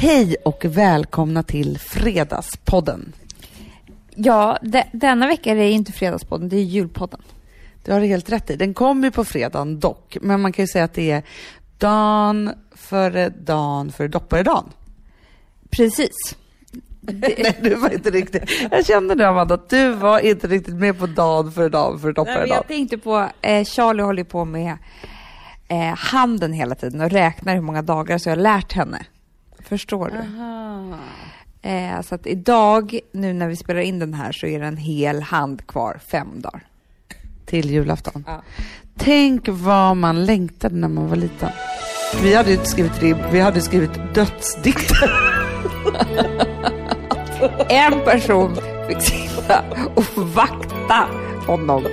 Hej och välkomna till Fredagspodden. Ja, de, denna vecka är det inte Fredagspodden, det är julpodden. Du har helt rätt i. Den kommer ju på fredagen dock, men man kan ju säga att det är dagen före dagen före dopparedagen. Precis. Nej, du var inte riktigt. Jag kände nu Amanda att du var inte riktigt med på dagen före dagen före dopparedagen. jag tänkte på, eh, Charlie håller på med eh, handen hela tiden och räknar hur många dagar så jag har lärt henne. Förstår du? Eh, så att idag, nu när vi spelar in den här, så är det en hel hand kvar, fem dagar. Till julafton. Ja. Tänk vad man längtade när man var liten. Vi hade ju inte skrivit ribb, vi hade skrivit dödsdikter. En person fick sitta och vakta honom.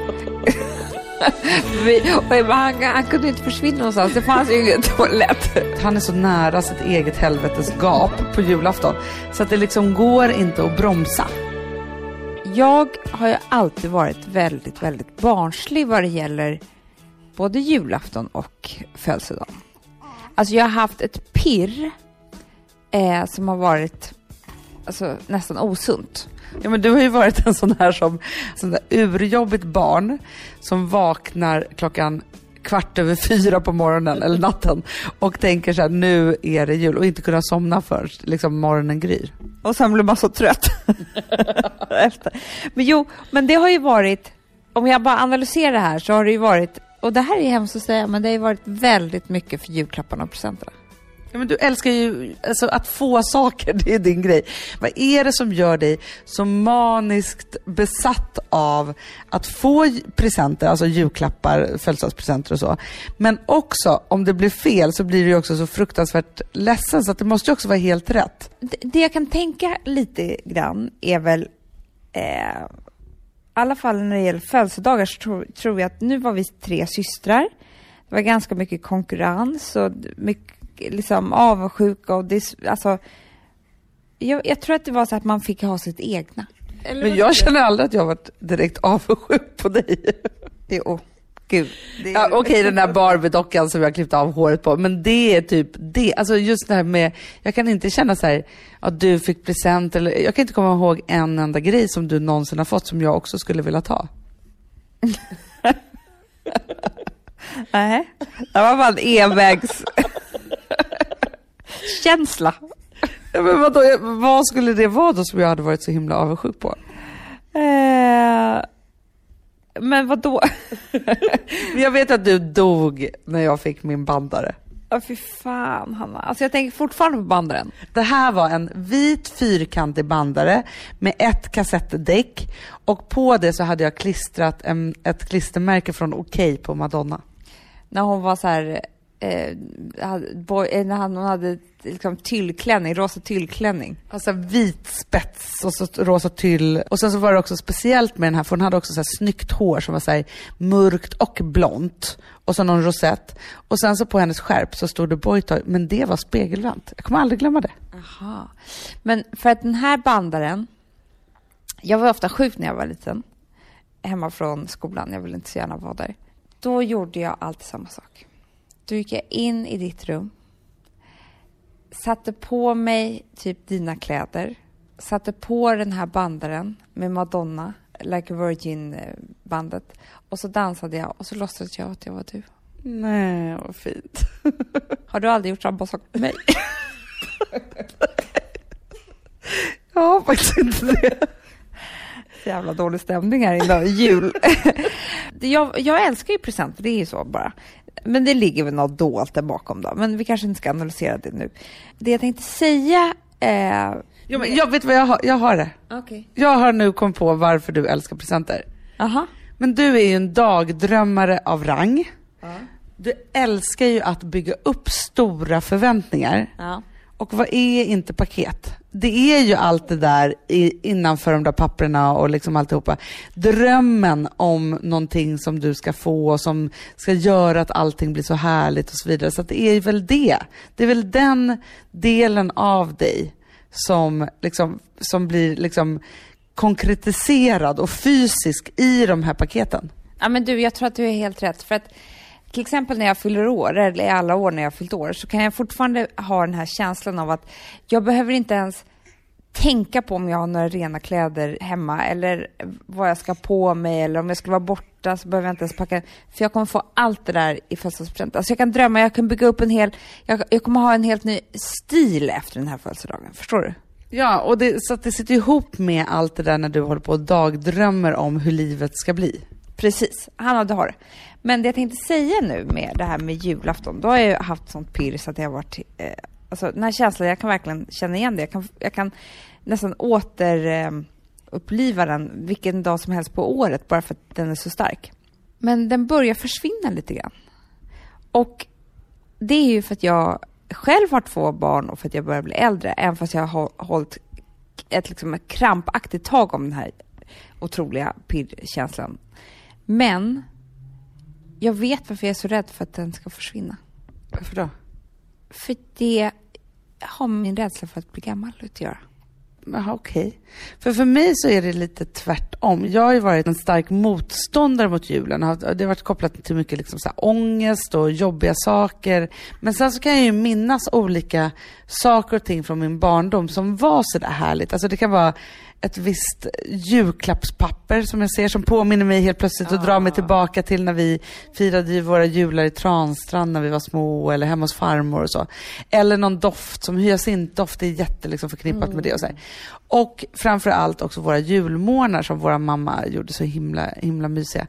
Han, han kunde inte försvinna någonstans, det fanns ju ingen toalett. Han är så nära sitt eget helvetes gap på julafton. Så att det liksom går inte att bromsa. Jag har ju alltid varit väldigt, väldigt barnslig vad det gäller både julafton och födelsedag. Alltså jag har haft ett pirr eh, som har varit alltså, nästan osunt. Ja, men du har ju varit en sån här som sån där urjobbigt barn som vaknar klockan kvart över fyra på morgonen eller natten och tänker så här nu är det jul och inte kunna somna förrän liksom morgonen gryr. Och sen blir man så trött. Efter. Men jo, men det har ju varit, om jag bara analyserar det här så har det ju varit, och det här är hemskt att säga, men det har ju varit väldigt mycket för julklapparna och presenterna. Ja, men du älskar ju alltså, att få saker, det är din grej. Vad är det som gör dig så maniskt besatt av att få presenter, alltså julklappar, födelsedagspresenter och så. Men också, om det blir fel så blir du ju också så fruktansvärt ledsen så att det måste ju också vara helt rätt. Det, det jag kan tänka lite grann är väl, eh, i alla fall när det gäller födelsedagar så tror, tror jag att nu var vi tre systrar. Det var ganska mycket konkurrens och mycket liksom avundsjuka och det, alltså, jag, jag tror att det var så att man fick ha sitt egna. Eller Men jag känner aldrig att jag har varit direkt avundsjuk på dig. Jo, gud. Det är- Ja, Okej, den där Barbie-dockan som jag klippt av håret på, men det är typ det. Alltså just det här med, jag kan inte känna så här, att du fick present eller, jag kan inte komma ihåg en enda grej som du någonsin har fått som jag också skulle vilja ta. Nej, det var bara en envägs... känsla. Ja, men vadå, vad skulle det vara då som jag hade varit så himla avundsjuk på? Eh, men vad då? Men Jag vet att du dog när jag fick min bandare. Ja, fy fan, Hanna. Alltså jag tänker fortfarande på bandaren. Det här var en vit fyrkantig bandare med ett kassettdäck och på det så hade jag klistrat en, ett klistermärke från Okej på Madonna. När hon var så här... Eh, eh, när han, hon hade liksom tyllklänning, rosa tyllklänning. Alltså vit spets och så rosa tyll. Och sen så var det också speciellt med den här, för hon hade också så här snyggt hår som var så här mörkt och blont. Och så någon rosett. Och sen så på hennes skärp så stod det Boytoy, men det var spegelvänt. Jag kommer aldrig glömma det. Aha. Men för att den här bandaren... Jag var ofta sjuk när jag var liten. Hemma från skolan. Jag ville inte så gärna vara där. Då gjorde jag alltid samma sak. Då gick jag in i ditt rum. Satte på mig typ dina kläder. Satte på den här bandaren med Madonna, Like a Virgin-bandet. Och så dansade jag och så låtsades jag att jag var du. Nej, vad fint. Har du aldrig gjort samma sak med mig? Jag har faktiskt inte det. Så jävla dålig stämning här innan jul. Jag, jag älskar ju presenter, det är ju så bara. Men det ligger väl något dolt där bakom då. Men vi kanske inte ska analysera det nu. Det jag tänkte säga... Eh, Ja, men jag vet vad jag har, jag har det. Okej. Jag har nu kommit på varför du älskar presenter. Aha. Men du är ju en dagdrömmare av rang. Du älskar ju att bygga upp stora förväntningar. Ja. Och vad är inte paket? Det är ju allt det där i, innanför de där papperna och liksom alltihopa. Drömmen om någonting som du ska få och som ska göra att allting blir så härligt och så vidare. Så att det är väl det. Det är väl den delen av dig som, liksom, som blir liksom konkretiserad och fysisk i de här paketen. Ja men du, jag tror att du är helt rätt. För att till exempel när jag fyller år, eller i alla år när jag har fyllt år, så kan jag fortfarande ha den här känslan av att jag behöver inte ens tänka på om jag har några rena kläder hemma eller vad jag ska på mig eller om jag skulle vara borta så behöver jag inte ens packa. För jag kommer få allt det där i födelsedagspresent. Alltså jag kan drömma, jag kan bygga upp en hel, jag, jag kommer ha en helt ny stil efter den här födelsedagen. Förstår du? Ja, och det, så att det sitter ihop med allt det där när du håller på och dagdrömmer om hur livet ska bli. Precis, Hanna du har det. Men det jag tänkte säga nu med det här med julafton, då har jag ju haft sånt pirr så att jag har varit, eh, alltså den här känslan, jag kan verkligen känna igen det. Jag kan, jag kan nästan återuppliva eh, den vilken dag som helst på året bara för att den är så stark. Men den börjar försvinna lite grann. Och det är ju för att jag själv har två barn och för att jag börjar bli äldre, även fast jag har hållit ett, liksom, ett krampaktigt tag om den här otroliga pirrkänslan. Men jag vet varför jag är så rädd för att den ska försvinna. Varför då? För det har min rädsla för att bli gammal att göra. Jaha, okej. Okay. För för mig så är det lite tvärtom. Jag har ju varit en stark motståndare mot julen. Det har varit kopplat till mycket liksom så här ångest och jobbiga saker. Men sen så kan jag ju minnas olika saker och ting från min barndom som var så där härligt. Alltså det kan vara ett visst julklappspapper som jag ser som påminner mig helt plötsligt och ah. drar mig ah. tillbaka till när vi firade ju våra jular i Transtrand när vi var små eller hemma hos farmor och så. Eller någon doft som hyacintdoft är jätte liksom förknippat mm. med det och så här. Och framför allt också våra julmorgnar som våra mamma gjorde så himla, himla mysiga.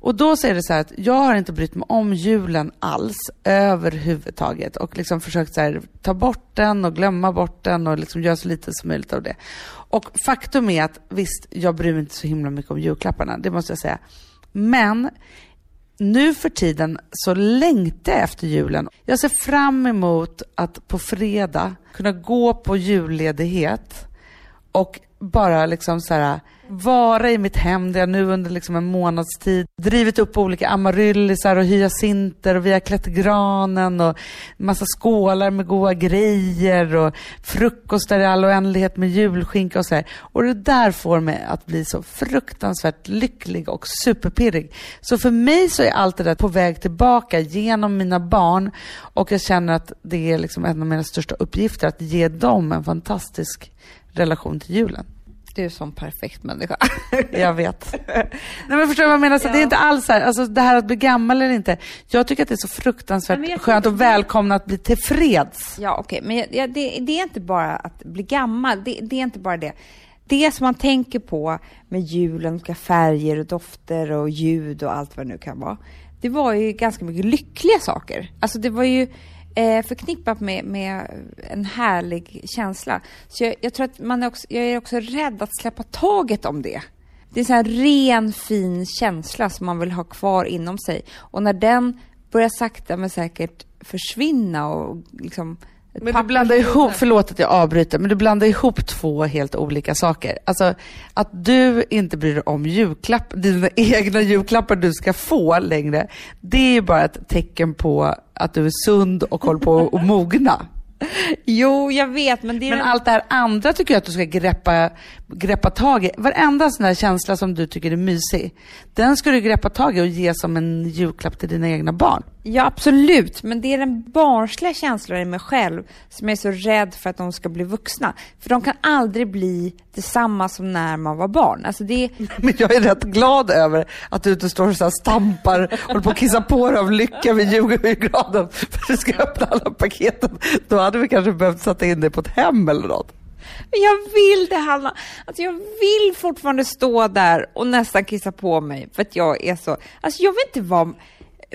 Och då så är det så här att jag har inte brytt mig om julen alls överhuvudtaget och liksom försökt så här, ta bort den och glömma bort den och liksom göra så lite som möjligt av det. Och faktum är att visst, jag bryr mig inte så himla mycket om julklapparna, det måste jag säga. Men nu för tiden så längtar jag efter julen. Jag ser fram emot att på fredag kunna gå på julledighet och bara liksom så här vara i mitt hem där jag nu under liksom en månads tid drivit upp olika amaryllisar och hyacinter och vi har klätt granen och massa skålar med goda grejer och frukostar i all oändlighet med julskinka och så här. Och det där får mig att bli så fruktansvärt lycklig och superpirrig. Så för mig så är allt det där på väg tillbaka genom mina barn och jag känner att det är liksom en av mina största uppgifter att ge dem en fantastisk relation till julen. Du är en sån perfekt människa. jag vet. Nej men förstår du vad jag menar? Så ja. Det är inte alls så här, alltså det här att bli gammal eller inte. Jag tycker att det är så fruktansvärt skönt och välkomna att bli tillfreds. Ja okej, okay. men jag, jag, det, det, är inte bara att bli gammal. Det, det, är inte bara det. Det som man tänker på med julen, olika färger och dofter och ljud och allt vad det nu kan vara. Det var ju ganska mycket lyckliga saker. Alltså det var ju eh, förknippat med, med en härlig känsla. Så jag, jag tror att man är också, jag är också rädd att släppa taget om det. Det är en sån här ren, fin känsla som man vill ha kvar inom sig. Och när den börjar sakta men säkert försvinna och liksom men du blandar ihop, förlåt att jag avbryter, men du blandar ihop två helt olika saker. Alltså att du inte bryr dig om julklapp, dina egna julklappar du ska få längre, det är ju bara ett tecken på att du är sund och håller på att mogna. Jo, jag vet, men det är... Men allt det här andra tycker jag att du ska greppa, greppa tag i. Varenda sån här känsla som du tycker är mysig, den ska du greppa tag i och ge som en julklapp till dina egna barn. Ja, absolut. Men det är den barnsliga känslan i mig själv som jag är så rädd för att de ska bli vuxna. För de kan aldrig bli detsamma som när man var barn. Alltså det... Men jag är rätt glad över att du inte står och så stampar och håller på att kissa på dig av lycka vid julgranen för att du ska öppna alla paketen. Då hade vi kanske behövt sätta in dig på ett hem eller något. Men jag vill det Hanna. Alltså jag vill fortfarande stå där och nästan kissa på mig för att jag är så, alltså jag vill inte vara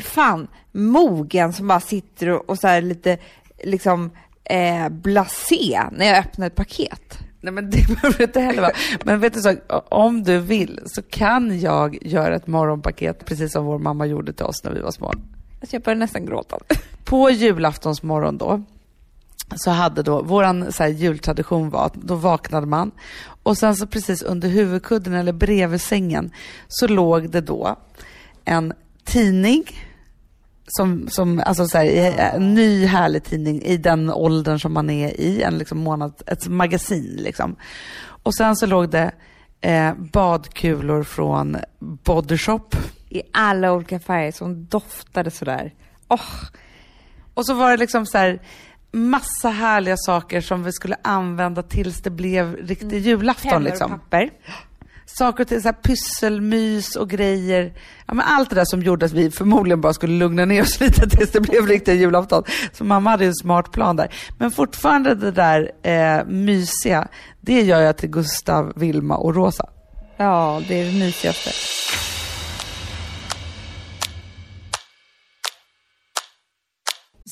fan mogen som bara sitter och, och så här lite liksom eh, blasé när jag öppnar ett paket. Nej men det behöver inte heller vara. Men vet du så, om du vill så kan jag göra ett morgonpaket precis som vår mamma gjorde till oss när vi var små. Alltså jag börjar nästan gråta. På julaftons morgon då, så hade då, våran så här, jultradition var att då vaknade man och sen så precis under huvudkudden eller bredvid sängen så låg det då en tidning som, som alltså så här, en ny härlig tidning i den åldern som man är i, en liksom månad, ett magasin liksom. Och sen så låg det eh, badkulor från Bodyshop i alla olika färger som doftade sådär. Oh. Och så var det liksom så här massa härliga saker som vi skulle använda tills det blev riktig mm. julafton. Pennor liksom. och papper. Saker och ting, så här pysselmys och grejer. Ja, men allt det där som gjorde att vi förmodligen bara skulle lugna ner oss lite tills det blev riktig julafton. Så mamma hade en smart plan där. Men fortfarande det där eh, mysiga, det gör jag till Gustav, Vilma och Rosa. Ja, det är det mysigaste.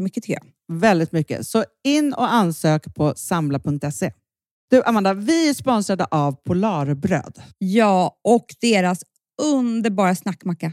mycket tycker jag. Väldigt mycket. Så in och ansök på samla.se. Du Amanda, vi är sponsrade av Polarbröd. Ja, och deras underbara snackmacka.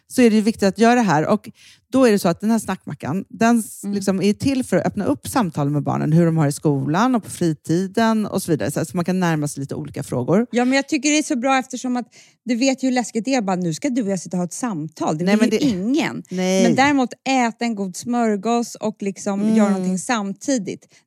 så är det viktigt att göra det här. Och då är det så att den här snackmackan, den mm. liksom är till för att öppna upp samtal med barnen, hur de har i skolan och på fritiden och så vidare. Så att man kan närma sig lite olika frågor. Ja, men jag tycker det är så bra eftersom att du vet ju hur läskigt det är. Bara, nu ska du och jag sitta och ha ett samtal. Det vill ju det... ingen. Nej. Men däremot äta en god smörgås och liksom mm. göra någonting samtidigt.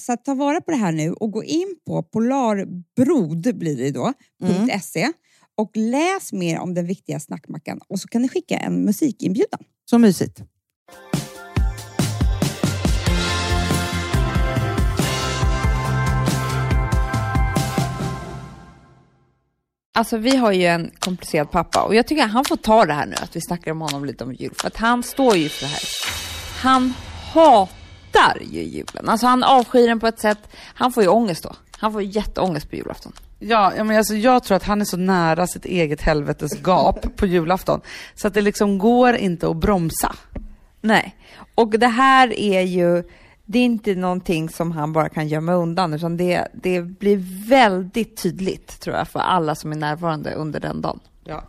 så att ta vara på det här nu och gå in på polarbrod blir det då, mm. .se och läs mer om den viktiga snackmackan och så kan ni skicka en musikinbjudan. Så mysigt. Alltså vi har ju en komplicerad pappa och jag tycker att han får ta det här nu, att vi snackar om honom lite om jul. För att han står ju för det här. Han hatar ju julen. Alltså han avskyr den på ett sätt. Han får ju ångest då. Han får jätteångest på julafton. Ja, ja men alltså jag tror att han är så nära sitt eget helvetes gap på julafton. Så att det liksom går inte att bromsa. Nej, och det här är ju det är inte någonting som han bara kan gömma undan, utan det, det blir väldigt tydligt, tror jag, för alla som är närvarande under den dagen. Ja.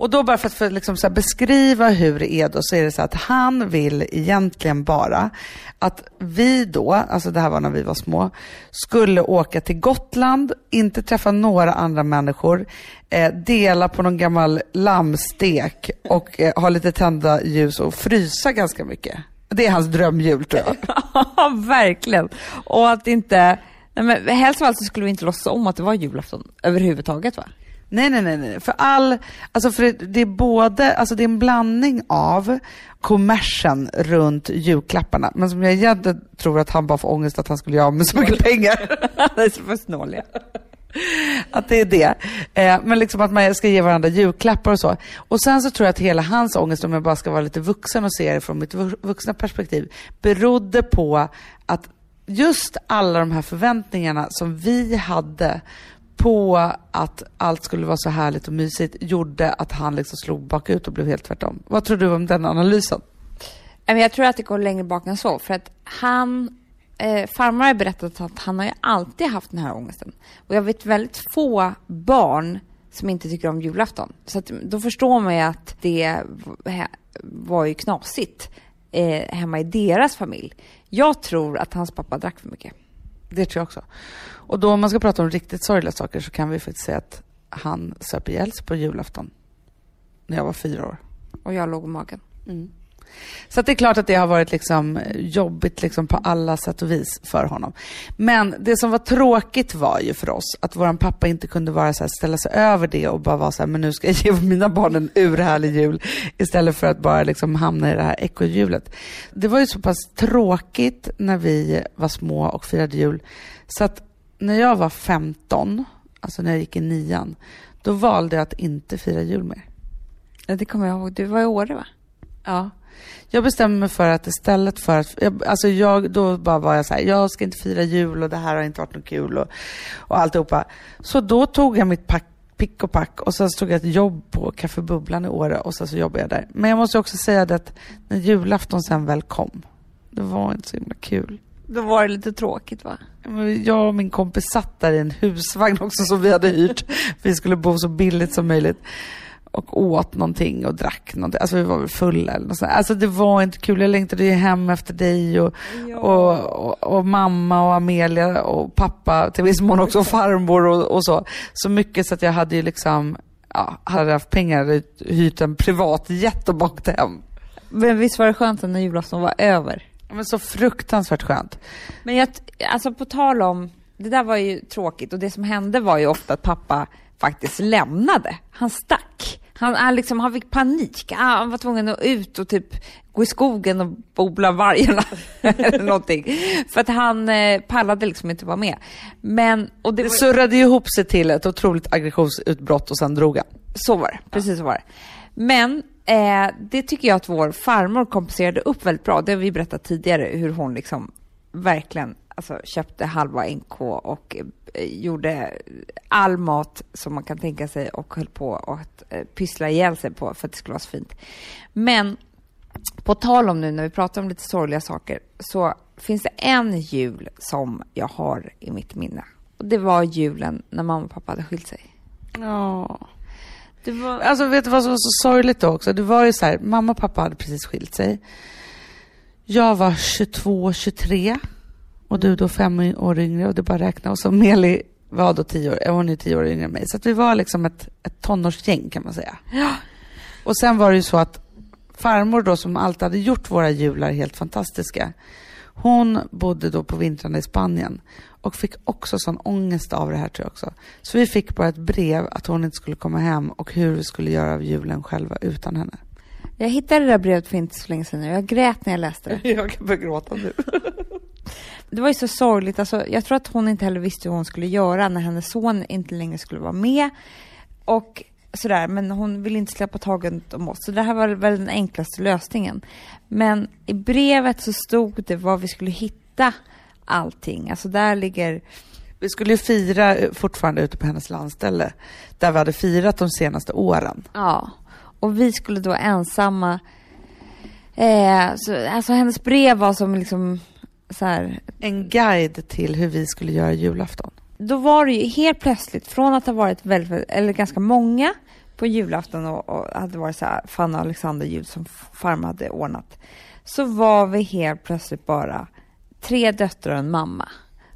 Och då bara för att för liksom så beskriva hur det är då, så är det så att han vill egentligen bara att vi då, alltså det här var när vi var små, skulle åka till Gotland, inte träffa några andra människor, eh, dela på någon gammal lammstek och eh, ha lite tända ljus och frysa ganska mycket. Det är hans drömjul tror jag. Ja, verkligen. Och att inte... Nej, men helst av allt så skulle vi inte låtsas om att det var julafton överhuvudtaget va? Nej, nej, nej, nej. För all, alltså för det är både, alltså det är en blandning av kommersen runt julklapparna, men som jag egentligen tror att han bara får ångest att han skulle göra med så mycket pengar. det är så för snåliga. att det är det. Eh, men liksom att man ska ge varandra julklappar och så. Och sen så tror jag att hela hans ångest, om jag bara ska vara lite vuxen och se det från mitt vuxna perspektiv, berodde på att just alla de här förväntningarna som vi hade på att allt skulle vara så härligt och mysigt gjorde att han liksom slog bakut och blev helt tvärtom. Vad tror du om den analysen? Jag tror att det går längre bak än så. För att han eh, farmor har berättat att han har ju alltid haft den här ångesten. Och jag vet väldigt få barn som inte tycker om julafton. Så att, då förstår man ju att det var ju knasigt eh, hemma i deras familj. Jag tror att hans pappa drack för mycket. Det tror jag också. Och då om man ska prata om riktigt sorgliga saker så kan vi faktiskt säga att han söp ihjäl sig på julafton. När jag var fyra år. Och jag låg i magen. Så det är klart att det har varit liksom jobbigt liksom på alla sätt och vis för honom. Men det som var tråkigt var ju för oss att våran pappa inte kunde vara så här, ställa sig över det och bara vara så här, men nu ska jag ge mina barn en urhärlig jul istället för att bara liksom hamna i det här ekorrhjulet. Det var ju så pass tråkigt när vi var små och firade jul så att när jag var 15, alltså när jag gick i nian, då valde jag att inte fira jul mer. Ja, det kommer jag ihåg. Du var i Åre va? Ja. Jag bestämde mig för att istället för att, jag, alltså jag, då bara var jag så här, jag ska inte fira jul och det här har inte varit något kul och, och alltihopa. Så då tog jag mitt pack, pick och pack och sen så tog jag ett jobb på Café Bubblan i Åre och sen så jobbade jag där. Men jag måste också säga det att när julafton sen väl kom, det var inte så himla kul. Då var det lite tråkigt va? Jag och min kompis satt där i en husvagn också som vi hade hyrt. Vi skulle bo så billigt som möjligt. Och åt någonting och drack någonting. Alltså vi var väl fulla eller något sånt. Alltså det var inte kul. Jag längtade ju hem efter dig och, och, och, och mamma och Amelia och pappa. Till viss mån också farmor och, och så. Så mycket så att jag hade ju liksom, ja, hade jag haft pengar hyrt en privat jet och åkt hem. Men visst var det skönt när julafton var över? Men så fruktansvärt skönt. Men jag, alltså på tal om, det där var ju tråkigt och det som hände var ju ofta att pappa faktiskt lämnade. Han stack. Han, han, liksom, han fick panik. Ah, Han var tvungen att ut och typ gå i skogen och bola vargarna eller någonting. För att han eh, pallade liksom inte vara med. Men, och det Det var, surrade ju ihop sig till ett otroligt aggressionsutbrott och sen drog han. så var det, precis så var det. Men eh, det tycker jag att vår farmor kompenserade upp väldigt bra. Det har vi berättat tidigare hur hon liksom verkligen alltså, köpte halva NK och eh, gjorde all mat som man kan tänka sig och höll på att eh, pyssla ihjäl sig på för att det skulle vara så fint. Men på tal om nu när vi pratar om lite sorgliga saker så finns det en jul som jag har i mitt minne. Och det var julen när mamma och pappa hade skilt sig. Ja. Det var... Alltså vet du vad som var så sorgligt då också? Det var ju så här, mamma och pappa hade precis skilt sig. Jag var 22, 23 och du då fem år yngre och det bara räkna. Och så Meli var då tio år, ja, hon är tio år yngre än mig. Så vi var liksom ett, ett tonårsgäng kan man säga. Och sen var det ju så att farmor då som alltid hade gjort våra jular helt fantastiska. Hon bodde då på vintrarna i Spanien och fick också sån ångest av det här tror jag också. Så vi fick bara ett brev att hon inte skulle komma hem och hur vi skulle göra av julen själva utan henne. Jag hittade det där brevet för inte så länge sedan och jag grät när jag läste det. Jag kan börja gråta nu. Det var ju så sorgligt. Alltså, jag tror att hon inte heller visste hur hon skulle göra när hennes son inte längre skulle vara med. Och sådär, men hon ville inte släppa taget om oss. Så det här var väl den enklaste lösningen. Men i brevet så stod det var vi skulle hitta allting. Alltså där ligger... Vi skulle ju fira eh, fortfarande ute på hennes landställe där vi hade firat de senaste åren. Ja. Och vi skulle då ensamma... Eh, så, alltså hennes brev var som liksom så här, En guide till hur vi skulle göra julafton. då var det ju helt plötsligt, från att ha varit väldigt, eller ganska många på julafton och, och hade varit så här Fanny och Alexander jul som farmor hade ordnat, så var vi helt plötsligt bara tre döttrar och en mamma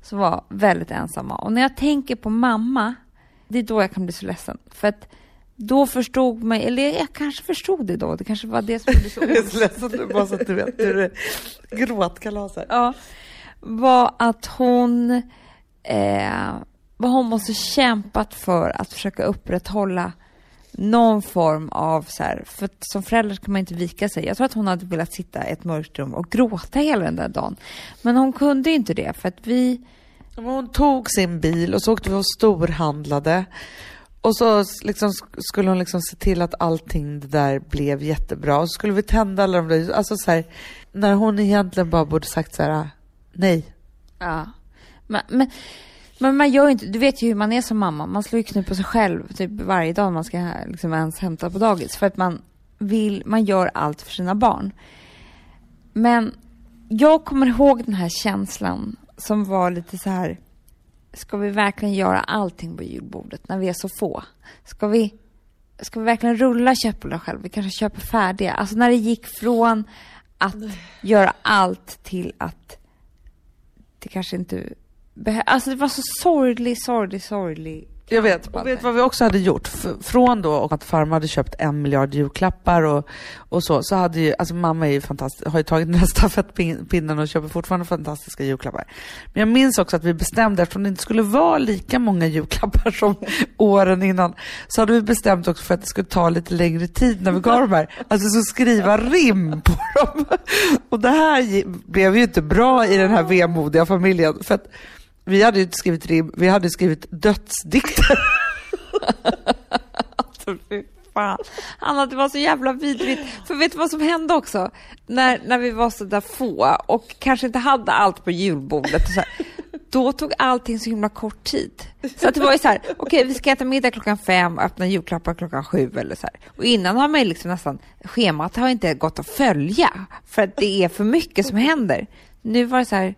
som var väldigt ensamma. Och när jag tänker på mamma, det är då jag kan bli så ledsen. För att då förstod man, eller jag kanske förstod det då, det kanske var det som gjorde så nu, bara så att du vet. Nu är det gråtkalas här. ja, var att hon, eh, vad hon måste kämpat för att försöka upprätthålla någon form av så här, för som förälder kan man inte vika sig. Jag tror att hon hade velat sitta i ett mörkt rum och gråta hela den där dagen. Men hon kunde inte det för att vi, Hon tog sin bil och så åkte vi och storhandlade. Och så liksom skulle hon liksom se till att allting det där blev jättebra. Och så skulle vi tända alla de där, alltså så här, när hon egentligen bara borde sagt så här, ah, nej. ja. Men, men, men man gör ju inte, du vet ju hur man är som mamma. Man slår ju knut på sig själv typ varje dag man ska liksom ens hämta på dagis. För att man vill, man gör allt för sina barn. Men jag kommer ihåg den här känslan som var lite så här ska vi verkligen göra allting på julbordet när vi är så få? Ska vi, ska vi verkligen rulla köttbullar själv? Vi kanske köper färdiga. Alltså när det gick från att göra allt till att det kanske inte behövs. Alltså det var så sorglig, sorglig, sorglig jag vet. Och vet vad vi också hade gjort? Från då och att farmor hade köpt en miljard julklappar och, och så, så hade ju, alltså mamma är ju fantastisk, har ju tagit den här stafettpinnen och köper fortfarande fantastiska julklappar. Men jag minns också att vi bestämde, eftersom det inte skulle vara lika många julklappar som åren innan, så hade vi bestämt också för att det skulle ta lite längre tid när vi gav de här. Alltså så skriva rim på dem. Och det här blev ju inte bra i den här vemodiga familjen. För att vi hade ju inte skrivit rim, vi hade skrivit dödsdikter. alltså fy fan. Anna, det var så jävla vidrigt. För vet du vad som hände också? När, när vi var så där få och kanske inte hade allt på julbordet. Och så här, då tog allting så himla kort tid. Så att det var ju så här, okej okay, vi ska äta middag klockan fem och öppna julklappar klockan sju eller så här. Och innan har man ju liksom nästan, schemat har inte gått att följa för att det är för mycket som händer. Nu var det så här,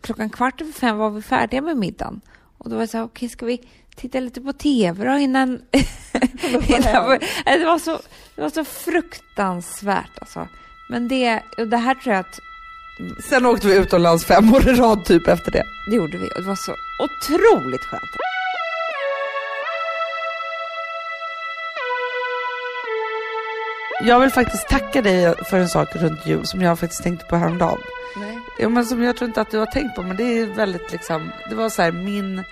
klockan kvart över fem var vi färdiga med middagen. Och då var det så här, okej, okay, ska vi titta lite på tv då innan... innan det, var så, det var så fruktansvärt alltså. Men det, och det här tror jag att... Sen åkte vi utomlands fem år i rad typ efter det. Det gjorde vi och det var så otroligt skönt. Jag vill faktiskt tacka dig för en sak runt jul som jag faktiskt tänkte på häromdagen. Nej. Ja, men som jag tror inte att du har tänkt på, men det är väldigt liksom, det var så här min,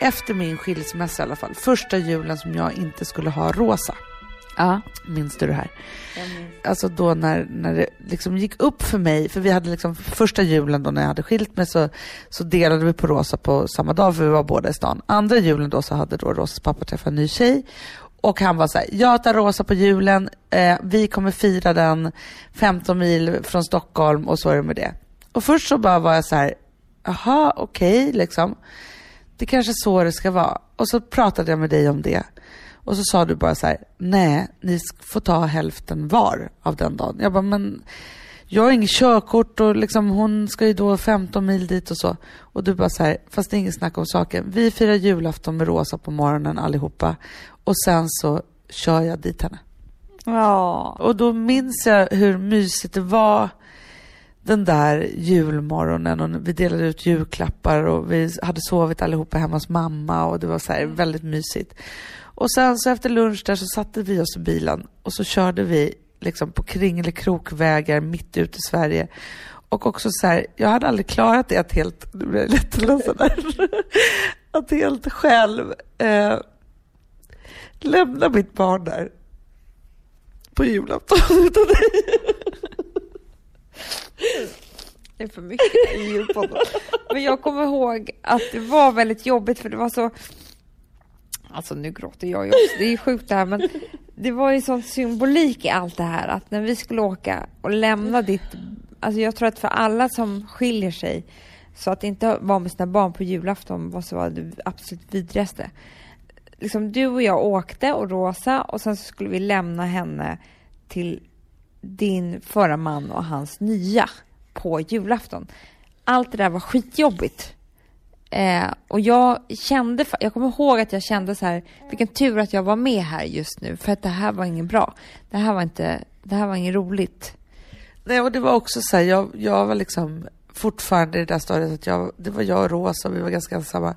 efter min skilsmässa i alla fall, första julen som jag inte skulle ha rosa. Ja. Minns du det här? Alltså då när, när det liksom gick upp för mig, för vi hade liksom första julen då när jag hade skilt mig så, så delade vi på rosa på samma dag för vi var båda i stan. Andra julen då så hade då Rosas pappa träffat en ny tjej och han var så här, jag tar rosa på julen, eh, vi kommer fira den 15 mil från Stockholm och så är det med det. Och först så bara var jag så här, jaha okej okay, liksom. Det kanske är så det ska vara. Och så pratade jag med dig om det. Och så sa du bara så här, nej, ni får ta hälften var av den dagen. Jag bara, men jag har inget körkort och liksom, hon ska ju då 15 mil dit och så. Och du bara så här, fast det är inget snack om saken. Vi firar julafton med Rosa på morgonen allihopa. Och sen så kör jag dit henne. Ja. Och då minns jag hur mysigt det var den där julmorgonen och vi delade ut julklappar och vi hade sovit allihopa hemma hos mamma och det var så här väldigt mysigt. Och sen så efter lunch där så satte vi oss i bilen och så körde vi liksom på kringelikrokvägar mitt ute i Sverige. Och också så här, jag hade aldrig klarat det att helt, nu blir jag lättledsen där, att helt själv eh, lämna mitt barn där på julafton utan dig. Det är för mycket i julpodden. Men jag kommer ihåg att det var väldigt jobbigt för det var så... Alltså nu gråter jag ju också, det är sjukt det här men det var ju sån symbolik i allt det här att när vi skulle åka och lämna ditt... Alltså jag tror att för alla som skiljer sig så att inte vara med sina barn på julafton var så var det absolut vidrigaste liksom du och jag åkte och Rosa och sen så skulle vi lämna henne till din förra man och hans nya på julafton. Allt det där var skitjobbigt. Eh, och jag kände, jag kommer ihåg att jag kände så här, vilken tur att jag var med här just nu, för att det här var inget bra. Det här var inte, det här var inget roligt. Nej, och det var också så här, jag, jag var liksom fortfarande i det där stadiet att jag, det var jag och Rosa, vi var ganska ensamma.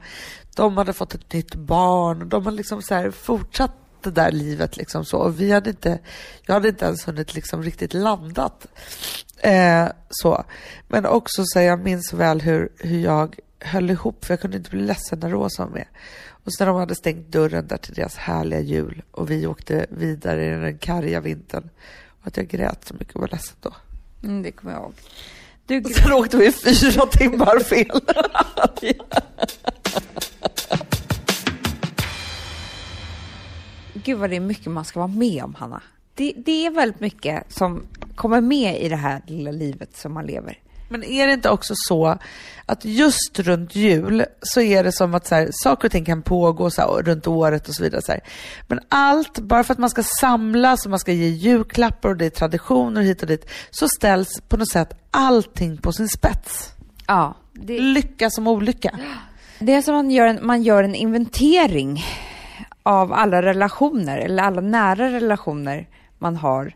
De hade fått ett nytt barn, och de hade liksom så här fortsatt det där livet liksom så. Och vi hade inte, jag hade inte ens hunnit liksom riktigt landat. Eh, så. Men också så här, jag minns väl hur, hur jag höll ihop, för jag kunde inte bli ledsen när Rosa var med. Och så när de hade stängt dörren där till deras härliga jul och vi åkte vidare i den karga vintern. Och att jag grät så mycket och var ledsen då. Mm, det kommer jag ihåg. Du... Och sen åkte vi fyra timmar fel. Gud vad det är mycket man ska vara med om, Hanna. Det, det är väldigt mycket som kommer med i det här lilla livet som man lever. Men är det inte också så att just runt jul så är det som att så här, saker och ting kan pågå så här, runt året och så vidare. Så här. Men allt, bara för att man ska samlas och man ska ge julklappar och det är traditioner hit och dit, så ställs på något sätt allting på sin spets. Ja. Det... Lycka som olycka. Det är som man gör en, man gör en inventering av alla relationer, eller alla nära relationer man har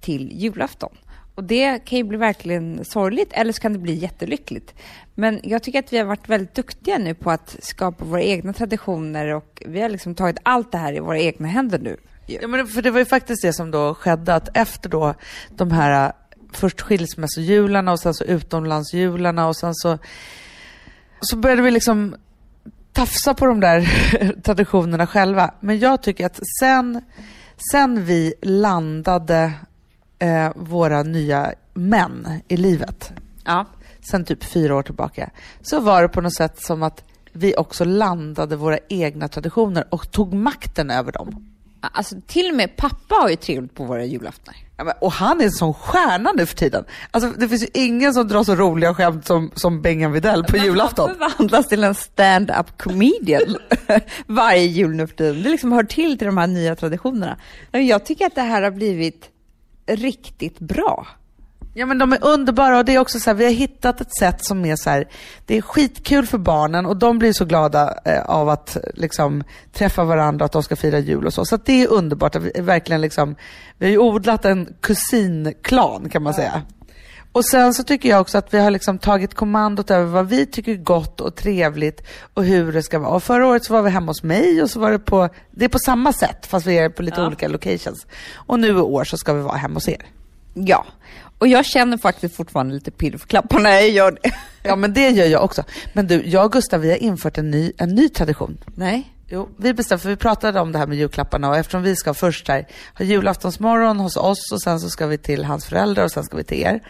till julafton. Och det kan ju bli verkligen sorgligt, eller så kan det bli jättelyckligt. Men jag tycker att vi har varit väldigt duktiga nu på att skapa våra egna traditioner och vi har liksom tagit allt det här i våra egna händer nu. Ja, men för det var ju faktiskt det som då skedde, att efter då de här äh, först skilsmässojularna och sen så utomlandsjularna och sen så, så började vi liksom tafsa på de där traditionerna själva. Men jag tycker att sen, sen vi landade eh, våra nya män i livet, Ja. sen typ fyra år tillbaka, så var det på något sätt som att vi också landade våra egna traditioner och tog makten över dem. Alltså till och med pappa har ju trevligt på våra julaftnar. Ja, men, och han är en sån stjärna nu för tiden. Alltså, det finns ju ingen som drar så roliga skämt som, som Bengan Widell på julafton. Han förvandlas till en stand-up comedian varje jul nu för tiden. Det liksom hör till till de här nya traditionerna. Jag tycker att det här har blivit riktigt bra. Ja men de är underbara och det är också så här, vi har hittat ett sätt som är så här, det är skitkul för barnen och de blir så glada eh, av att liksom träffa varandra och att de ska fira jul och så. Så det är underbart att vi verkligen liksom, vi har ju odlat en kusinklan kan man säga. Och sen så tycker jag också att vi har liksom tagit kommandot över vad vi tycker är gott och trevligt och hur det ska vara. Och förra året så var vi hemma hos mig och så var det på, det är på samma sätt fast vi är på lite olika locations. Och nu i år så ska vi vara hemma hos er. Ja, och jag känner faktiskt fortfarande lite pirr för klappar när jag gör det. Ja men det gör jag också. Men du, jag och Gustav vi har infört en ny, en ny tradition. Nej. Jo, vi bestämde, för vi pratade om det här med julklapparna och eftersom vi ska först här, ha julaftonsmorgon hos oss och sen så ska vi till hans föräldrar och sen ska vi till er.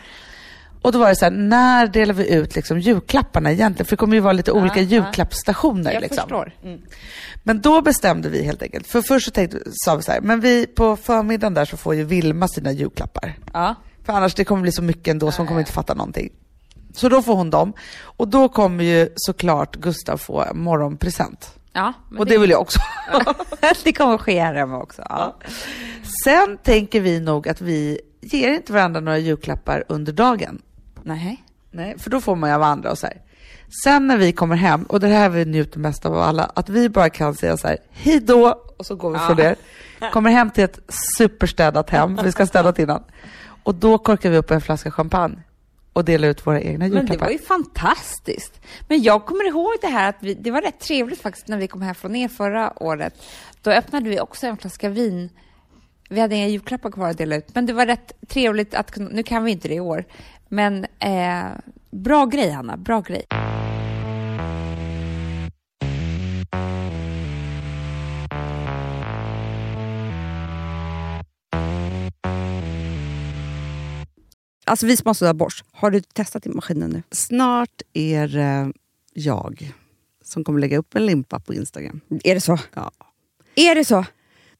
Och då var det så här, när delar vi ut liksom julklapparna egentligen? För det kommer ju vara lite olika ja. julklappsstationer. Jag liksom. förstår. Men då bestämde vi helt enkelt, för först så tänkte, sa vi så här, men vi på förmiddagen där så får ju Vilma sina julklappar. Ja. För annars det kommer bli så mycket ändå så hon kommer inte fatta någonting. Så då får hon dem. Och då kommer ju såklart Gustav få morgonpresent. Ja, Och det vill jag också. det kommer ske här hemma också. Ja. Sen tänker vi nog att vi ger inte varandra några julklappar under dagen. Nej. Nej, för då får man ju av andra och så här. Sen när vi kommer hem, och det här vi njuter mest av alla, att vi bara kan säga så här, hej då, och så går vi från det. Kommer hem till ett superstädat hem, vi ska ha städat innan. Och då korkar vi upp en flaska champagne och delar ut våra egna Men det julklappar. var ju fantastiskt. Men jag kommer ihåg det här att vi, det var rätt trevligt faktiskt när vi kom hem från er förra året. Då öppnade vi också en flaska vin. Vi hade inga julklappar kvar att dela ut, men det var rätt trevligt att nu kan vi inte det i år. Men eh, bra grej Hanna, bra grej. Alltså vi som har sådär borst, har du testat i maskinen nu? Snart är det jag som kommer lägga upp en limpa på Instagram. Är det så? Ja. Är det så?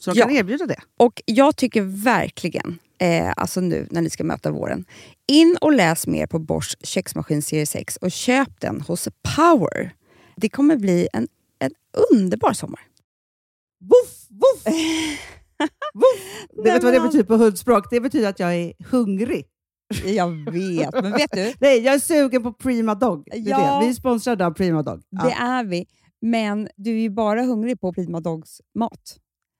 Så de Ja. kan erbjuda det. Och jag tycker verkligen, eh, alltså nu när ni ska möta våren, in och läs mer på Bosch köksmaskin serie 6 och köp den hos Power. Det kommer bli en, en underbar sommar. Voff, voff. Det Nej, vet du vad det betyder på hundspråk? Det betyder att jag är hungrig. Jag vet, men vet du? Nej, jag är sugen på Prima Dog. Ja. det. Vi är sponsrade av Prima Dog. Ja. Det är vi. Men du är ju bara hungrig på Prima Dogs mat.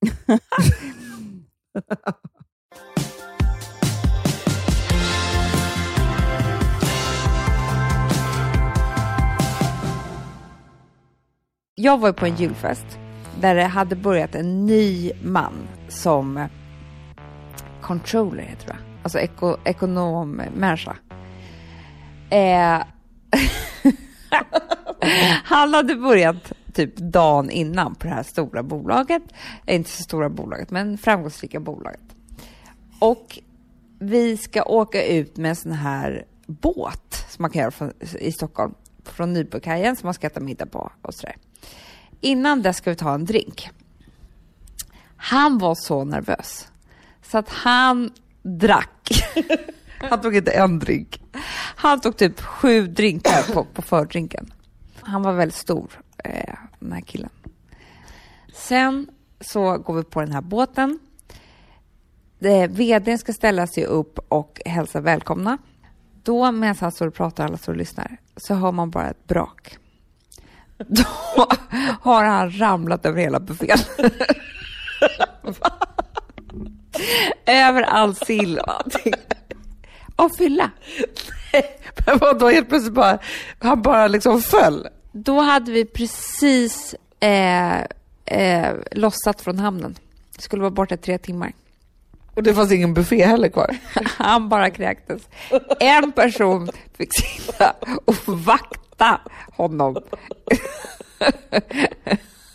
Jag var på en julfest där det hade börjat en ny man som controller heter det va? Alltså eko, ekonommänniska. Eh, eh han hade börjat typ dagen innan på det här stora bolaget. Eh, Inte så stora bolaget, men framgångsrika bolaget. Och vi ska åka ut med en sån här båt som man kan göra från, i Stockholm. Från Nybrokajen som man ska äta middag på och sådär. Innan det ska vi ta en drink. Han var så nervös så att han drack. Han tog inte en drink. Han tog typ sju drinkar på, på fördrinken. Han var väldigt stor, eh, den här killen. Sen så går vi på den här båten. Vdn ska ställa sig upp och hälsa välkomna. Då medan han står och pratar och alla står och lyssnar så hör man bara ett brak. Då har han ramlat över hela buffén. över all sill och allting. Och fylla. Men vadå, helt plötsligt bara, han bara liksom föll? Då hade vi precis eh, eh, lossat från hamnen. Skulle vara borta tre timmar. Och det fanns ingen buffé heller kvar? Han bara kräktes. En person fick sitta och vakta honom.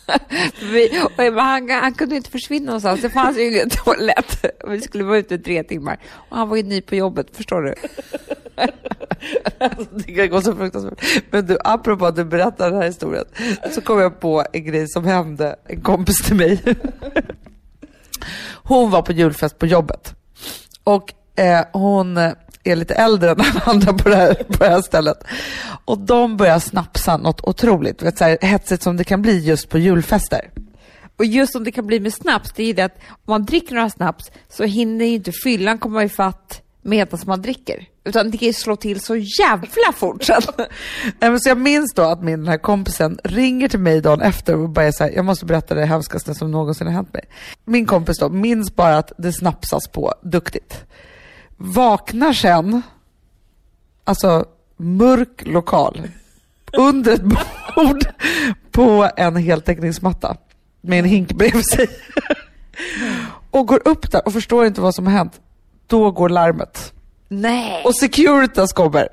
Vi, och han, han kunde inte försvinna någonstans. Det fanns ju ingen toalett. Vi skulle vara ute i tre timmar. Och han var ju ny på jobbet, förstår du? Alltså, det kan gå så fruktansvärt. Men du, apropå att du berättar den här historien, så kom jag på en grej som hände en kompis till mig. Hon var på julfest på jobbet. Och eh, hon är lite äldre än alla andra på det, här, på det här stället. Och de börjar snapsa något otroligt, vet, så här, hetsigt som det kan bli just på julfester. Och just som det kan bli med snaps, det är ju det att om man dricker några snaps så hinner ju inte fyllan komma ifatt medan man dricker. Utan det kan ju slå till så jävla fort. Så så jag minns då att min den här kompisen ringer till mig dagen efter och bara är så här, jag måste berätta det hemskaste som någonsin har hänt mig. Min kompis då minns bara att det snapsas på duktigt. Vaknar sen, alltså mörk lokal, under ett bord på en heltäckningsmatta med en hink bredvid sig. Och går upp där och förstår inte vad som har hänt. Då går larmet. nej! Och Securitas kommer.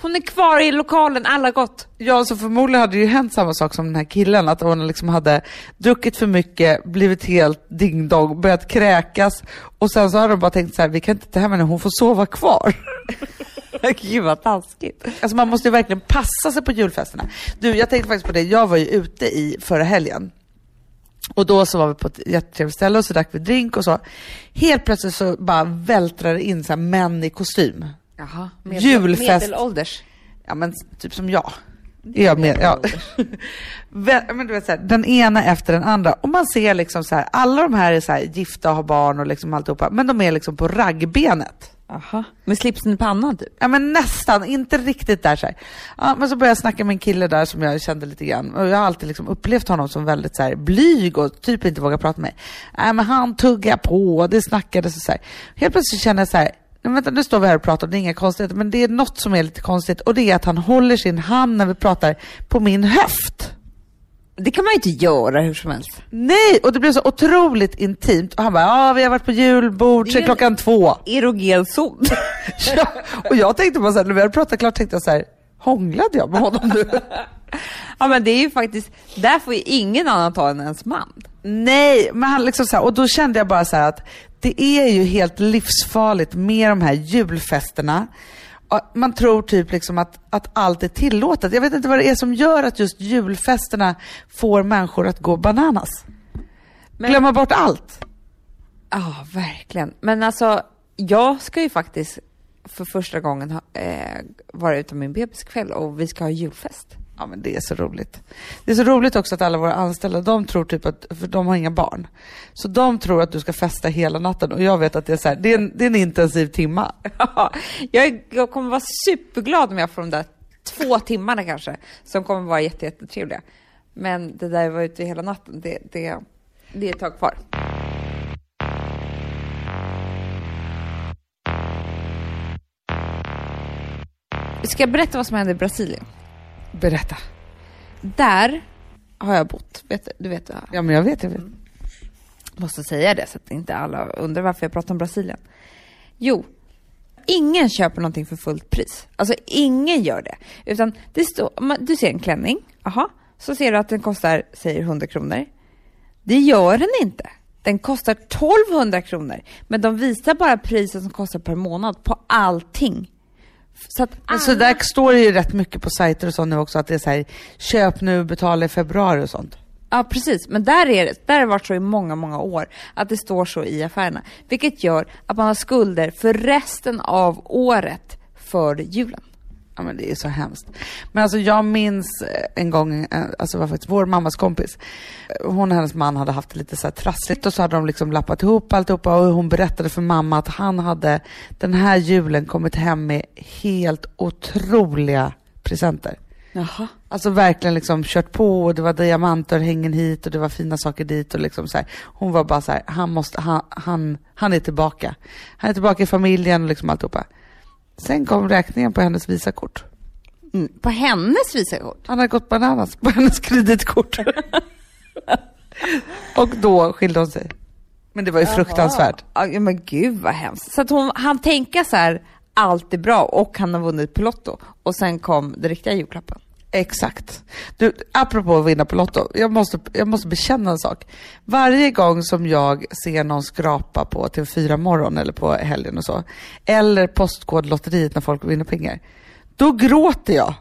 Hon är kvar i lokalen, alla har gått. Ja, så förmodligen hade det ju hänt samma sak som den här killen, att hon liksom hade druckit för mycket, blivit helt ding-dong, börjat kräkas och sen så hade de bara tänkt så här, vi kan inte ta hem henne, hon får sova kvar. Gud vad taskigt. Alltså man måste ju verkligen passa sig på julfesterna. Du, jag tänkte faktiskt på det, jag var ju ute i förra helgen. Och då så var vi på ett jättetrevligt ställe och så drack vi drink och så. Helt plötsligt så bara vältrar det in så här män i kostym. Jaha. Julfest. Medelålders. Ja men typ som jag. Jag med? Ja. Men du vet, så här, den ena efter den andra. Och man ser liksom så här, alla de här är så här, gifta och har barn och liksom alltihopa. Men de är liksom på raggbenet. Jaha. Med slipsen i pannan typ? Ja men nästan, inte riktigt där så här. Ja, men så började jag snacka med en kille där som jag kände lite grann. Och jag har alltid liksom upplevt honom som väldigt så här, blyg och typ inte vågar prata med mig. Nej men han tuggar på och det snackades och så här. Helt plötsligt känner jag så här, "Nej, vänta nu står vi här och pratar, det är inga konstigheter. Men det är något som är lite konstigt och det är att han håller sin hand när vi pratar på min höft. Det kan man ju inte göra hur som helst. Nej, och det blev så otroligt intimt. Och han bara, ja vi har varit på julbord sen Det- klockan två. Erogen zon. Ja, och jag tänkte bara så här, när vi hade pratat klart tänkte jag så här, hånglade jag med honom nu? ja men det är ju faktiskt, där får ju ingen annan ta än ens man. Nej, men han liksom så här, och då kände jag bara så här att det är ju helt livsfarligt med de här julfesterna. Man tror typ liksom att, att allt är tillåtet. Jag vet inte vad det är som gör att just julfesterna får människor att gå bananas. Men- Glömma bort allt. Ja, verkligen. Men alltså, jag ska ju faktiskt för första gången ha, eh, vara med min bebiskväll och vi ska ha julfest. Ja men det är så roligt. Det är så roligt också att alla våra anställda, de tror typ att, för de har inga barn. Så de tror att du ska festa hela natten och jag vet att det är så här, det är en, det är en intensiv timma. Ja, jag, är- jag kommer vara superglad om jag får de där två timmarna kanske, som kommer vara jätte, jättetrevliga. Men det där att vara ute hela natten, det, det, det är ett tag kvar. Ska jag berätta vad som hände i Brasilien? Berätta. Där har jag bott. Vet, du- vet, jag Ja men jag vet, jag vet. måste säga det så att inte alla undrar varför jag pratar om Brasilien. Jo, ingen köper någonting för fullt pris. Alltså ingen gör det. Utan det står, du ser en klänning, aha, så ser du att den kostar, säger 100 kronor. Det gör den inte. Den kostar 1200 kronor. Men de visar bara priset som kostar per månad på allting. Så att Men så där står det ju rätt mycket på sajter och sånt nu också att det är så här, köp nu, betala i februari och sånt. Ja, precis. Men där, är det, där har det varit så i många, många år att det står så i affärerna. Vilket gör att man har skulder för resten av året för julen. Ja men det är så hemskt. Men alltså jag minns eh, en gång, eh, alltså var faktiskt vår mammas kompis. Eh, Hon och hennes man hade haft det lite så här trassligt och så hade de liksom lappat ihop alltihopa och hon berättade för mamma att han hade den här julen kommit hem med helt otroliga presenter. Jaha. Alltså verkligen liksom kört på och det var diamantörhängen hit och det var fina saker dit och liksom så här. Hon var bara så här, han måste, han, han, han är tillbaka. Han är tillbaka i familjen och liksom alltihopa. Sen kom räkningen på hennes Visakort. Mm. På hennes visakort? Han hade gått bananas på hennes kreditkort. och då skilde hon sig. Men det var ju fruktansvärt. Ja, men gud vad hemskt. Så att hon, han tänker så här, allt är bra och han har vunnit på Lotto. Och sen kom den riktiga julklappen. Exakt. Du, apropå att vinna på Lotto, jag måste, jag måste bekänna en sak. Varje gång som jag ser någon skrapa på TV4 morgon eller på helgen och så, eller Postkodlotteriet när folk vinner pengar, då gråter jag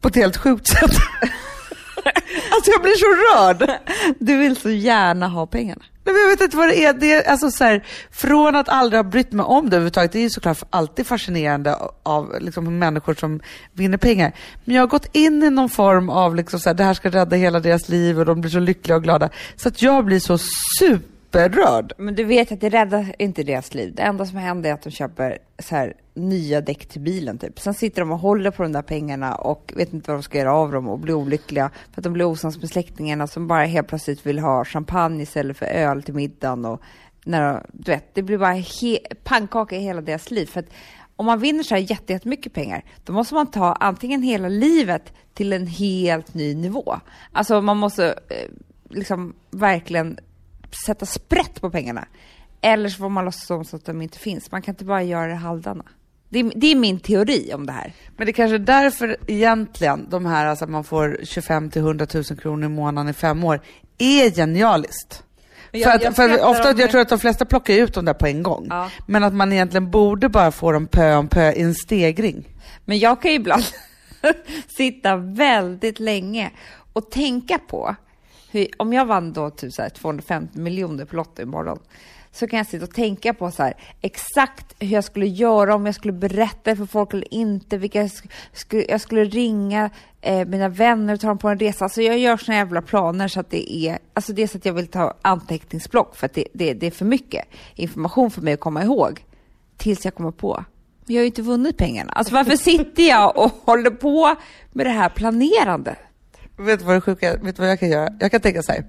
på ett helt sjukt sätt. alltså jag blir så rörd. Du vill så gärna ha pengarna. Nej, men jag vet inte vad det är. Det är alltså så här, från att aldrig ha brytt mig om det överhuvudtaget, det är ju såklart alltid fascinerande av liksom, människor som vinner pengar. Men jag har gått in i någon form av liksom, så här, det här ska rädda hela deras liv och de blir så lyckliga och glada. Så att jag blir så super, superrörd. Men du vet att det räddar inte deras liv. Det enda som händer är att de köper så här nya däck till bilen typ. Sen sitter de och håller på de där pengarna och vet inte vad de ska göra av dem och blir olyckliga för att de blir osams med släktingarna som bara helt plötsligt vill ha champagne istället för öl till middagen och när de, du vet, det blir bara he- pannkaka i hela deras liv. För att om man vinner så här jätte- jättemycket pengar, då måste man ta antingen hela livet till en helt ny nivå. Alltså man måste eh, liksom verkligen sätta sprätt på pengarna. Eller så får man låtsas som så att de inte finns. Man kan inte bara göra det halvdana. Det är, det är min teori om det här. Men det är kanske är därför egentligen de här, alltså att man får 25 till 100 000 kronor i månaden i fem år, är genialiskt. Men för jag- att, jag för ofta, jag tror att de flesta plockar ut dem där på en gång. Ja. Men att man egentligen borde bara få dem pö om pö i en stegring. Men jag kan ju ibland sitta väldigt länge och tänka på hur, om jag vann då typ så här 250 miljoner på Lotto imorgon så kan jag sitta och tänka på så här, exakt hur jag skulle göra, om jag skulle berätta för folk eller inte, vilka jag, sk- skulle, jag skulle ringa eh, mina vänner och ta dem på en resa. Alltså jag gör såna jävla planer så att det är, alltså det är så att jag vill ta anteckningsblock för att det, det, det är för mycket information för mig att komma ihåg tills jag kommer på. Men jag har ju inte vunnit pengarna. Alltså varför sitter jag och håller på med det här planerandet? Vet du vad det sjuka? Vet du vad jag kan göra? Jag kan tänka så här.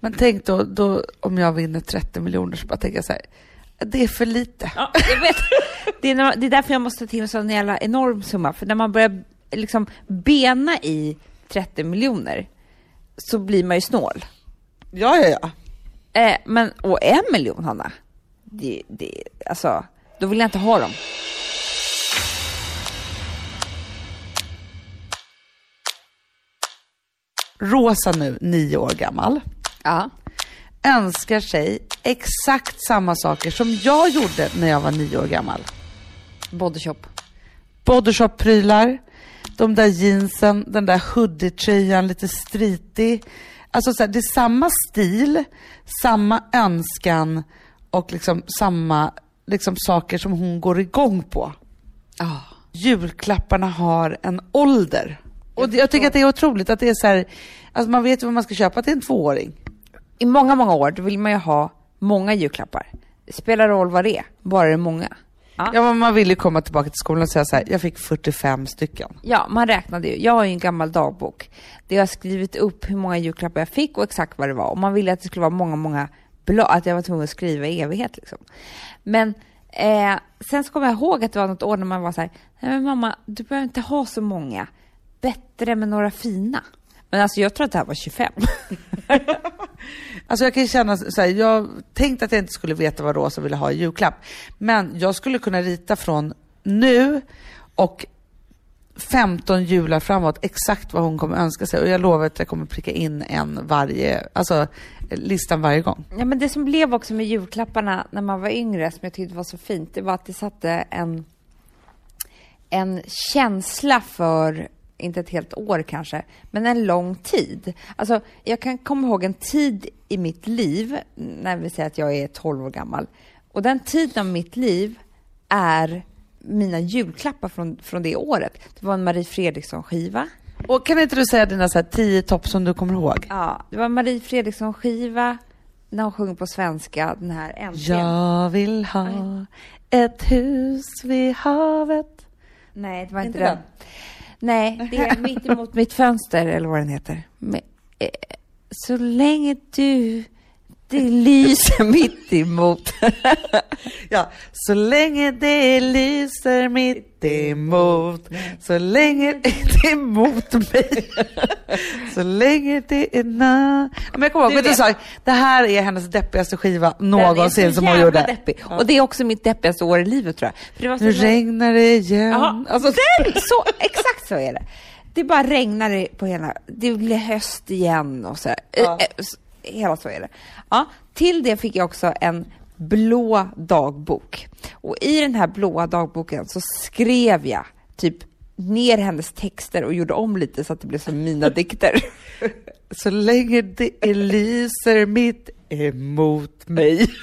Men tänk då, då om jag vinner 30 miljoner så bara tänker jag så här. Det är för lite. Ja, jag vet. Det, är, när det är därför jag måste ta till en sån jävla enorm summa. För när man börjar liksom bena i 30 miljoner så blir man ju snål. Ja, ja, ja. Eh, men, och en miljon, Hanna, det, det, alltså, då vill jag inte ha dem. Rosa nu, nio år gammal, Ja. önskar sig exakt samma saker som jag gjorde när jag var nio år gammal. Bodyshop. Bodyshop-prylar, de där jeansen, den där hoodie-tröjan, lite stritig. Alltså så här, det är samma stil, samma önskan och liksom samma liksom, saker som hon går igång på. Ja. Julklapparna har en ålder. Och det- jag tycker att det är otroligt att det är så här, alltså man vet vad man ska köpa till en tvååring. I många, många år då vill man ju ha många julklappar. Det spelar roll vad det är, bara det är många. Ja. Ja, men man vill ju komma tillbaka till skolan och säga så här, jag fick 45 stycken. Ja, man räknade ju. Jag har ju en gammal dagbok där jag har skrivit upp hur många julklappar jag fick och exakt vad det var. Och man ville att det skulle vara många, många blad, att jag var tvungen att skriva i evighet liksom. Men eh, sen så kommer jag ihåg att det var något år när man var så här, nej men mamma, du behöver inte ha så många. Bättre med några fina. Men alltså jag tror att det här var 25. Alltså jag kan ju känna så här, jag tänkte att jag inte skulle veta vad Rosa ville ha i julklapp. Men jag skulle kunna rita från nu och 15 jular framåt exakt vad hon kommer önska sig. Och jag lovar att jag kommer pricka in en varje, alltså listan varje gång. Ja, men det som blev också med julklapparna när man var yngre, som jag tyckte var så fint, det var att det satte en, en känsla för, inte ett helt år kanske, men en lång tid. Alltså, jag kan komma ihåg en tid i mitt liv, när vi säger att jag är 12 år gammal, och den tiden av mitt liv är mina julklappar från, från det året. Det var en Marie Fredriksson-skiva. Och kan inte du säga dina så här, tio topp som du kommer ihåg? Ja, det var Marie Fredriksson-skiva, när hon sjunger på svenska, den här Äntligen. Jag vill ha ett hus vid havet. Nej, det var inte, Inte den. Nej, det är mitt emot mitt fönster, eller vad den heter. Men, eh, så länge du, det lyser mitt emot. Ja, så länge det lyser mitt emot, så länge det är emot mig, så länge det är na... Men jag kommer ihåg, vet du sak? Det här är hennes deppigaste skiva någonsin så som hon gjorde. Deppig. Och det är också mitt deppigaste år i livet tror jag. Så Nu regnar det igen. Alltså, den, så, exakt så är det. Det bara regnar på hela, det blir höst igen och så. Ja. Hela så är det. Ja, till det fick jag också en blå dagbok. Och i den här blåa dagboken så skrev jag typ ner hennes texter och gjorde om lite så att det blev som mina dikter. så länge det lyser mitt emot mig.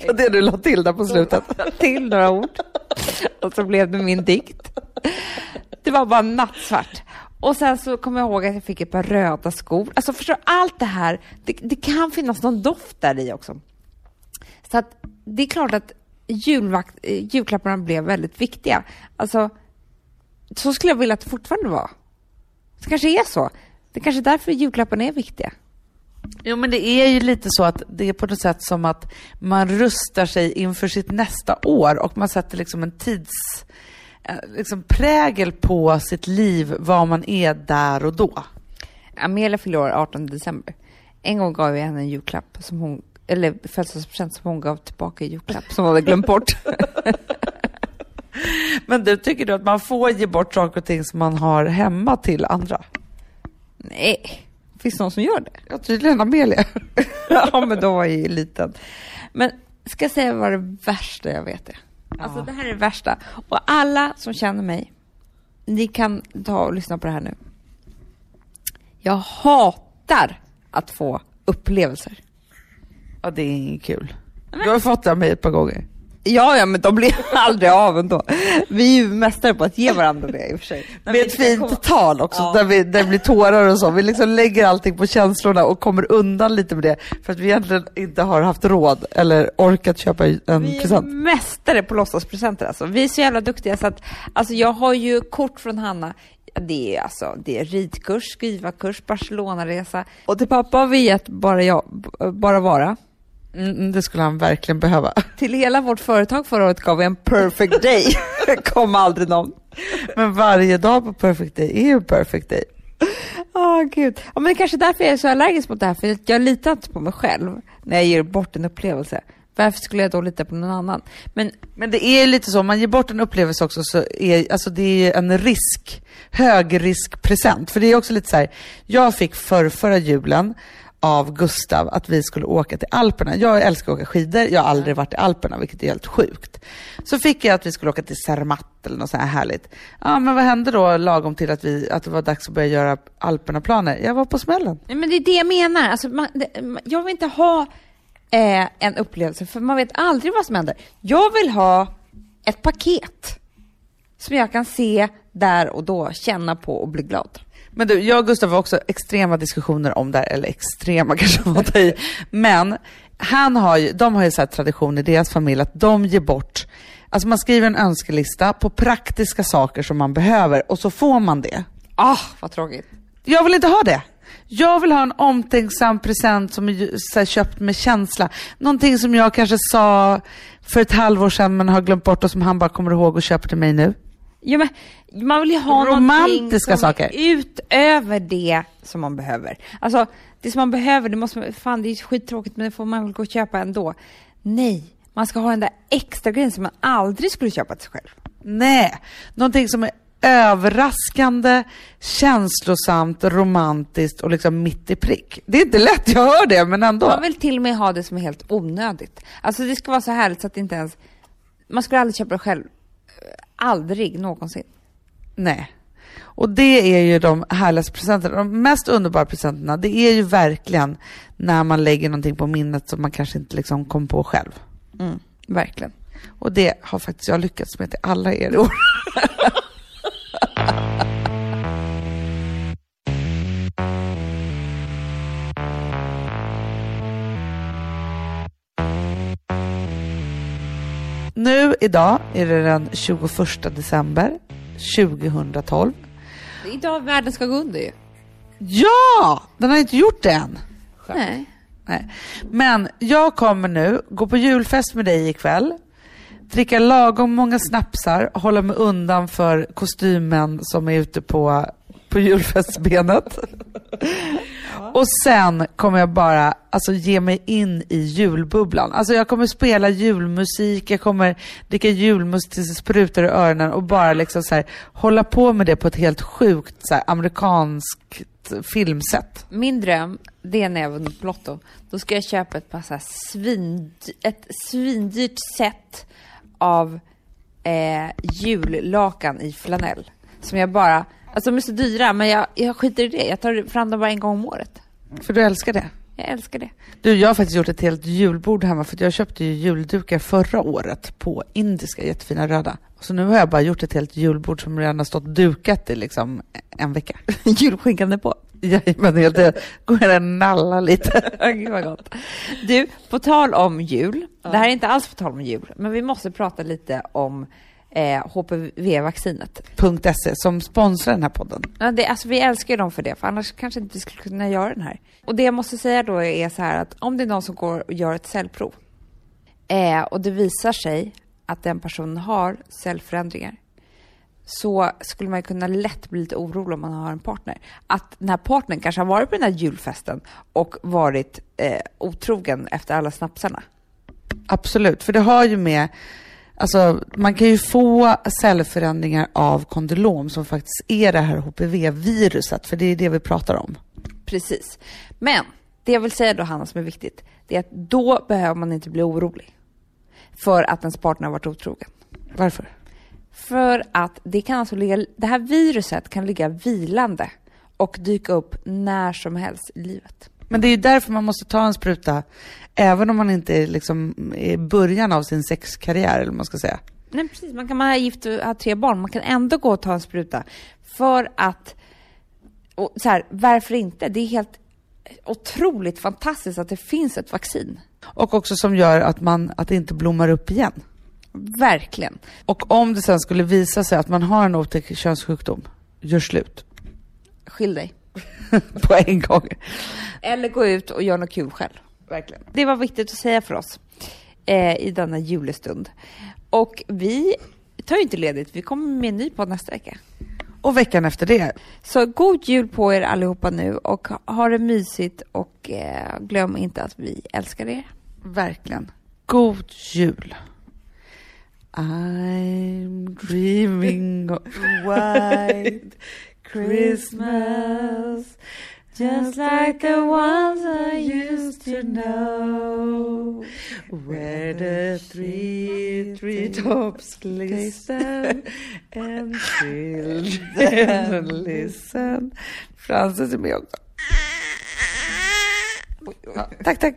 Det var det du la till där på slutet. till några ord. Och så blev det min dikt. Det var bara nattsvart. Och sen så kommer jag ihåg att jag fick ett par röda skor. Alltså förstår du, allt det här, det, det kan finnas någon doft där i också. Så att det är klart att julvakt, eh, julklapparna blev väldigt viktiga. Alltså, så skulle jag vilja att det fortfarande var. Det kanske är så. Det är kanske är därför julklapparna är viktiga. Jo men det är ju lite så att det är på något sätt som att man rustar sig inför sitt nästa år och man sätter liksom en tids liksom prägel på sitt liv, var man är där och då. Amelia fyller år 18 december. En gång gav jag henne en julklapp, som hon, eller födelsedagspresent som hon gav tillbaka i julklapp, som hon hade glömt bort. Men du, tycker du att man får ge bort saker och ting som man har hemma till andra? Nej, finns det någon som gör det? Ja, tydligen Amelia. ja, men då var jag ju liten. Men ska jag säga vad det värsta jag vet är? Alltså det här är det värsta. Och alla som känner mig, ni kan ta och lyssna på det här nu. Jag hatar att få upplevelser. Ja, det är inget kul. Du har fått det av mig ett par gånger. Ja, ja, men de blir aldrig av ändå. Vi är ju mästare på att ge varandra det i och för sig. Med ett fint tal också, där, vi, där det blir tårar och så. Vi liksom lägger allting på känslorna och kommer undan lite med det. För att vi egentligen inte har haft råd eller orkat köpa en Vi är present. mästare på låtsaspresenter alltså. Vi är så jävla duktiga så att, alltså jag har ju kort från Hanna. Det är alltså, det är ridkurs, skrivarkurs, Barcelonaresa. Och till pappa har vi gett bara, jag, bara vara. Mm, det skulle han verkligen behöva. Till hela vårt företag förra året gav vi en perfect day. Kom aldrig någon. Men varje dag på Perfect Day är ju Perfect Day. Åh gud. Ja, men det är kanske därför jag är så allergisk mot det här, för jag litar inte på mig själv när jag ger bort en upplevelse. Varför skulle jag då lita på någon annan? Men Men det är lite så, om man ger bort en upplevelse också så är alltså det är en risk, högriskpresent. För det är också lite så här, jag fick förr, förra julen av Gustav att vi skulle åka till Alperna. Jag älskar att åka skidor, jag har aldrig varit i Alperna, vilket är helt sjukt. Så fick jag att vi skulle åka till Zermatt eller något så här härligt. Ja, men vad hände då lagom till att, vi, att det var dags att börja göra Alperna-planer? Jag var på smällen. Nej, men det är det jag menar. Alltså, man, det, jag vill inte ha eh, en upplevelse, för man vet aldrig vad som händer. Jag vill ha ett paket som jag kan se där och då, känna på och bli glad. Men du, jag och Gustav har också extrema diskussioner om det här, eller extrema kanske var att i. Men han har ju, de har ju så tradition i deras familj att de ger bort, alltså man skriver en önskelista på praktiska saker som man behöver och så får man det. Ah, vad tråkigt. Jag vill inte ha det. Jag vill ha en omtänksam present som är här, köpt med känsla. Någonting som jag kanske sa för ett halvår sedan men har glömt bort och som han bara kommer ihåg och köper till mig nu. Ja, men man vill ju ha Romantiska som saker. är utöver det som man behöver. Alltså, det som man behöver, det måste man, fan det är skittråkigt men det får man väl gå och köpa ändå. Nej, man ska ha den där extra grejen som man aldrig skulle köpa till sig själv. Nej, någonting som är överraskande, känslosamt, romantiskt och liksom mitt i prick. Det är inte lätt, jag hör det, men ändå. Man vill till och med ha det som är helt onödigt. Alltså det ska vara så härligt så att det inte ens... Man skulle aldrig köpa det själv. Aldrig någonsin. Nej. Och det är ju de härligaste presenterna. De mest underbara presenterna, det är ju verkligen när man lägger någonting på minnet som man kanske inte liksom kom på själv. Mm, verkligen. Och det har faktiskt jag lyckats med till alla er i år. Nu idag är det den 21 december 2012. Det är idag världen ska gå under ju. Ja! Den har inte gjort det än. Nej. Nej. Men jag kommer nu gå på julfest med dig ikväll. Dricka lagom många snapsar, hålla mig undan för kostymen som är ute på, på julfestbenet. Och sen kommer jag bara alltså, ge mig in i julbubblan. Alltså jag kommer spela julmusik, jag kommer dricka julmust tills det sprutar i öronen och bara liksom så här, hålla på med det på ett helt sjukt så här, amerikanskt filmsätt. Min dröm, det är när jag vunnit Lotto. Då ska jag köpa ett par så här svin, ett svindyrt set av eh, jullakan i flanell. Som jag bara, alltså de är så dyra men jag, jag skiter i det. Jag tar fram dem bara en gång om året. För du älskar det. Jag älskar det. Du, jag har faktiskt gjort ett helt julbord hemma för jag köpte ju juldukar förra året på indiska, jättefina röda. Så nu har jag bara gjort ett helt julbord som redan har stått dukat i liksom en vecka. Julskinkan är på. Jajamän, helt. Går jag och nalla lite. Gud vad gott. Du, på tal om jul. Det här är inte alls på tal om jul, men vi måste prata lite om eh, HPV-vaccinet. .se som sponsrar den här podden. Ja, det, alltså, vi älskar ju dem för det, för annars kanske inte vi skulle kunna göra den här. Och det jag måste säga då är så här att om det är någon som går och gör ett cellprov eh, och det visar sig att den personen har cellförändringar så skulle man kunna lätt bli lite orolig om man har en partner. Att den här partnern kanske har varit på den här julfesten och varit eh, otrogen efter alla snapsarna. Absolut, för det har ju med Alltså, man kan ju få cellförändringar av kondylom som faktiskt är det här HPV-viruset, för det är det vi pratar om. Precis. Men Det jag vill säga då, Hanna, som är viktigt, det är att då behöver man inte bli orolig för att ens partner har varit otrogen. Varför? För att det kan alltså ligga, det här viruset kan ligga vilande och dyka upp när som helst i livet. Men det är ju därför man måste ta en spruta, även om man inte är liksom i början av sin sexkarriär, eller vad man ska säga. Nej, precis. Man kan vara gift och ha tre barn. Man kan ändå gå och ta en spruta. För att... Och så här, varför inte? Det är helt otroligt fantastiskt att det finns ett vaccin. Och också som gör att, man, att det inte blommar upp igen. Verkligen. Och om det sen skulle visa sig att man har en otäck könssjukdom, gör slut. Skilj dig. På en gång. Eller gå ut och gör något kul själv. Verkligen. Det var viktigt att säga för oss eh, i denna julestund. Och vi tar ju inte ledigt. Vi kommer med en ny podd nästa vecka. Och veckan efter det, Så god jul på er allihopa nu och ha det mysigt och eh, glöm inte att vi älskar er. verkligen. God jul. I'm dreaming of white Christmas Just like the ones I used to know Where the three treetops glisten And children listen Frances är med också. Tack, tack.